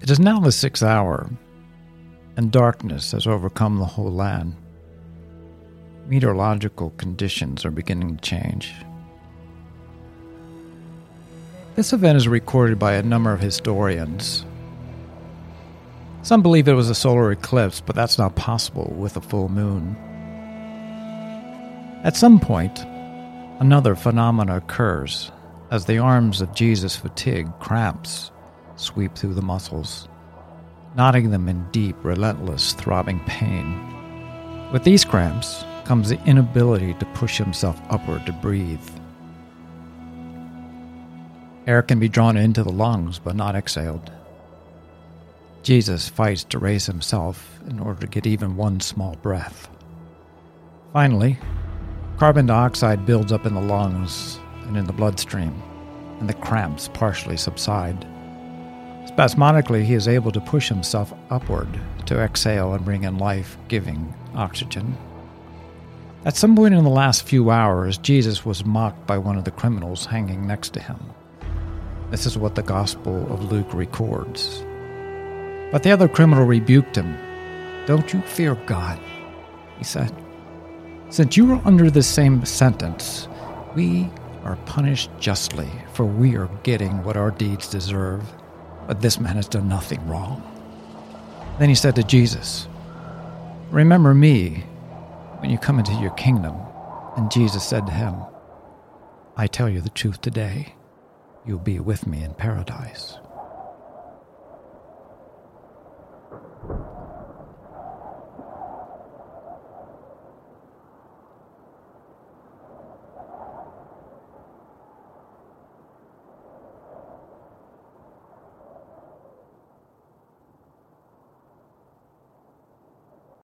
It is now the sixth hour, and darkness has overcome the whole land. Meteorological conditions are beginning to change. This event is recorded by a number of historians. Some believe it was a solar eclipse, but that's not possible with a full moon. At some point, another phenomena occurs as the arms of Jesus fatigue cramps sweep through the muscles, knotting them in deep, relentless, throbbing pain. With these cramps comes the inability to push himself upward to breathe. Air can be drawn into the lungs but not exhaled. Jesus fights to raise himself in order to get even one small breath. Finally, carbon dioxide builds up in the lungs and in the bloodstream, and the cramps partially subside. Spasmodically, he is able to push himself upward to exhale and bring in life giving oxygen. At some point in the last few hours, Jesus was mocked by one of the criminals hanging next to him. This is what the Gospel of Luke records. But the other criminal rebuked him. Don't you fear God, he said. Since you are under the same sentence, we are punished justly, for we are getting what our deeds deserve but this man has done nothing wrong. Then he said to Jesus, Remember me when you come into your kingdom. And Jesus said to him, I tell you the truth today, you'll be with me in paradise.